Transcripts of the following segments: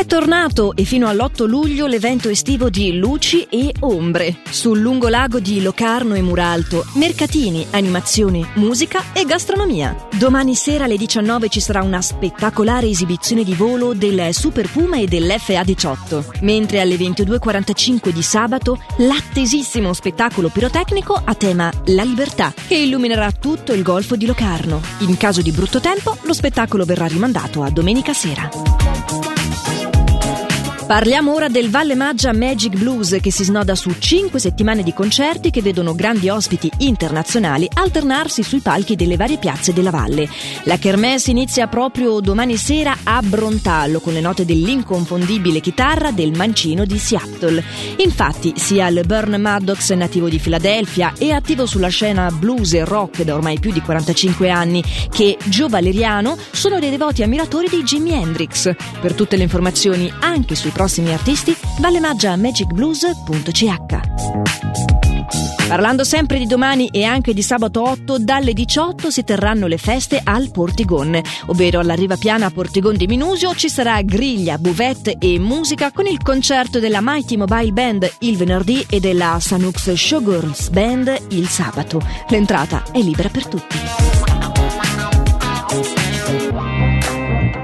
È tornato e fino all'8 luglio l'evento estivo di Luci e Ombre sul lungolago di Locarno e Muralto, mercatini, animazione, musica e gastronomia. Domani sera alle 19 ci sarà una spettacolare esibizione di volo del Super Puma e dell'FA18, mentre alle 22.45 di sabato l'attesissimo spettacolo pirotecnico a tema La libertà, che illuminerà tutto il golfo di Locarno. In caso di brutto tempo, lo spettacolo verrà rimandato a domenica sera. Parliamo ora del Valle Maggia Magic Blues che si snoda su cinque settimane di concerti che vedono grandi ospiti internazionali alternarsi sui palchi delle varie piazze della valle. La kermesse inizia proprio domani sera a Brontallo con le note dell'inconfondibile chitarra del mancino di Seattle. Infatti sia il Burn Maddox nativo di Filadelfia e attivo sulla scena blues e rock da ormai più di 45 anni che Joe Valeriano sono dei devoti ammiratori di Jimi Hendrix. Per tutte le informazioni anche sui prossimi artisti, vallemaggia magicblues.ch. Parlando sempre di domani e anche di sabato 8, dalle 18 si terranno le feste al Portigon, ovvero alla Riva Piana Portigon di Minusio ci sarà griglia, buvette e musica con il concerto della Mighty Mobile Band il venerdì e della Sanux Showgirls Band il sabato. L'entrata è libera per tutti.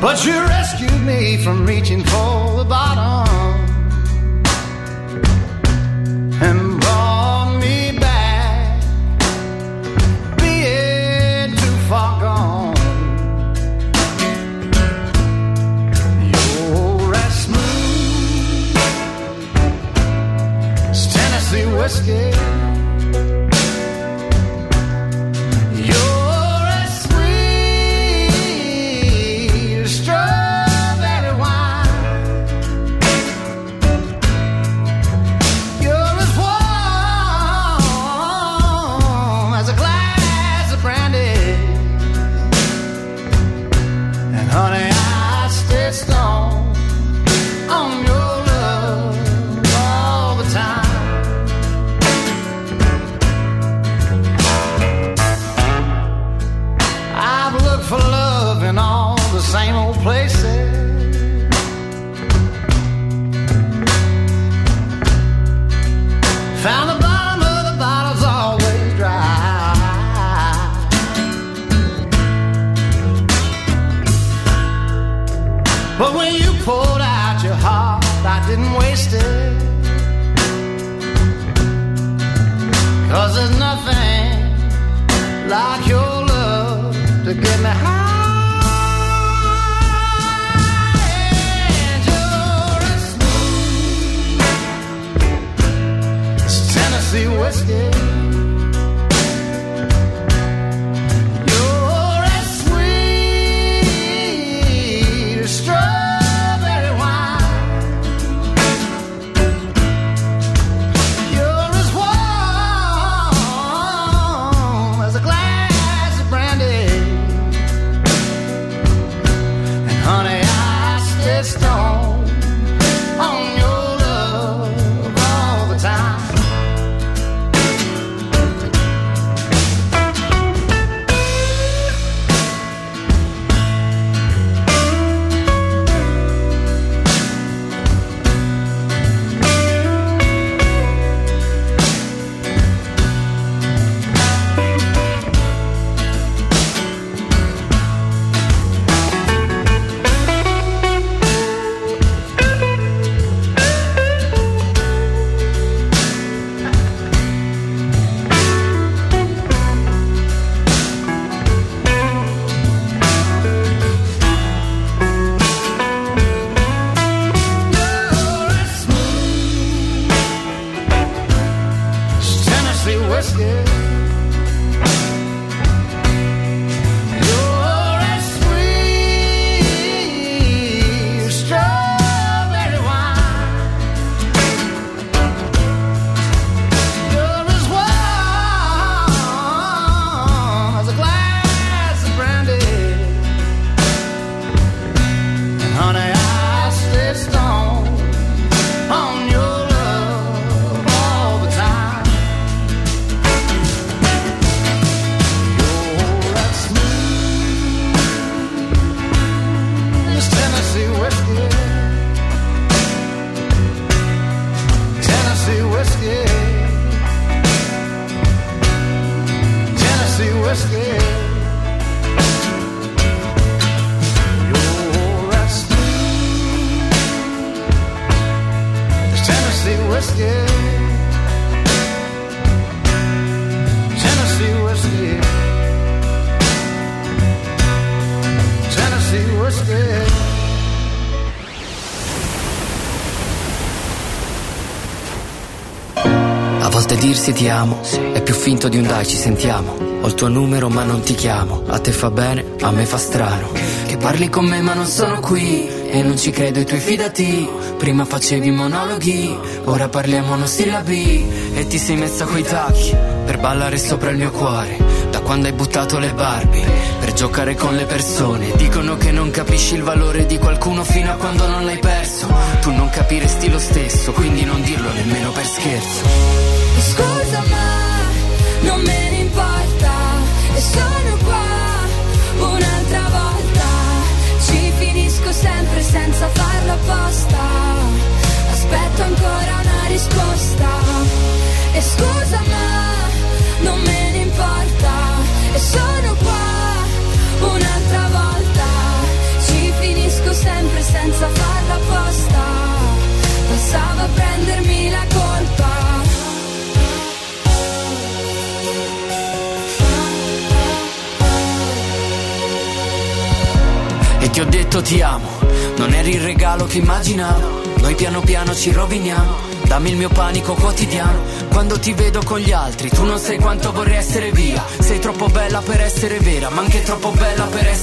But you rescued me from reaching for the bottom. Same old places. Found the bottom of the bottle's always dry. But when you poured out your heart, I didn't waste it. Cause there's nothing like your love to get me high. Dirsi ti amo è più finto di un dai ci sentiamo. Ho il tuo numero ma non ti chiamo. A te fa bene, a me fa strano. Che parli con me ma non sono qui. E non ci credo i tuoi fidati. Prima facevi monologhi, ora parliamo monosillabi. E ti sei messa coi tacchi per ballare sopra il mio cuore. Da quando hai buttato le Barbie per giocare con le persone. Dicono che non capisci il valore di qualcuno fino a quando non l'hai perso. Tu non capiresti lo stesso, quindi non dirlo nemmeno per scherzo. Scusa ma non me ne importa. E sono Ti ho detto ti amo, non eri il regalo che immaginavo. Noi piano piano ci roviniamo. Dammi il mio panico quotidiano. Quando ti vedo con gli altri, tu non sai quanto vorrei essere via. Sei troppo bella per essere vera, ma anche troppo bella per essere